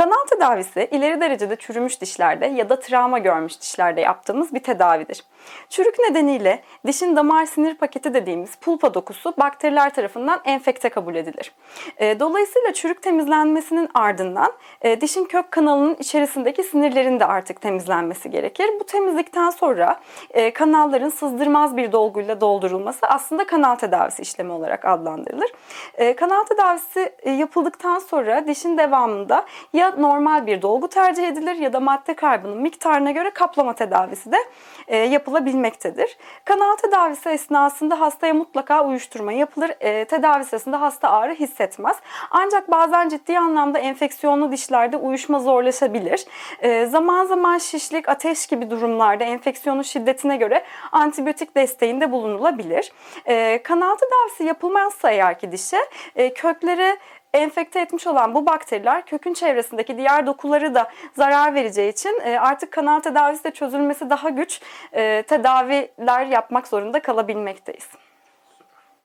Kanal tedavisi ileri derecede çürümüş dişlerde ya da travma görmüş dişlerde yaptığımız bir tedavidir. Çürük nedeniyle dişin damar sinir paketi dediğimiz pulpa dokusu bakteriler tarafından enfekte kabul edilir. E, dolayısıyla çürük temizlenmesinin ardından e, dişin kök kanalının içerisindeki sinirlerin de artık temizlenmesi gerekir. Bu temizlikten sonra e, kanalların sızdırmaz bir dolguyla doldurulması aslında kanal tedavisi işlemi olarak adlandırılır. Kanal tedavisi yapıldıktan sonra dişin devamında ya normal bir dolgu tercih edilir ya da madde kaybının miktarına göre kaplama tedavisi de yapılabilmektedir. Kanal tedavisi esnasında hastaya mutlaka uyuşturma yapılır. E, tedavi sırasında hasta ağrı hissetmez. Ancak bazen ciddi anlamda enfeksiyonlu dişlerde uyuşma zorlaşabilir. E, zaman zaman şişlik, ateş gibi durumlarda enfeksiyonun şiddetine göre antibiyotik desteğinde bulunulabilir. E, kanal tedavisi yapılmazsa eğer ki dişe e, kökleri enfekte etmiş olan bu bakteriler kökün çevresindeki diğer dokuları da zarar vereceği için e, artık kanal tedavisi de çözülmesi daha güç e, tedaviler yapmak zorunda kalabilmekteyiz.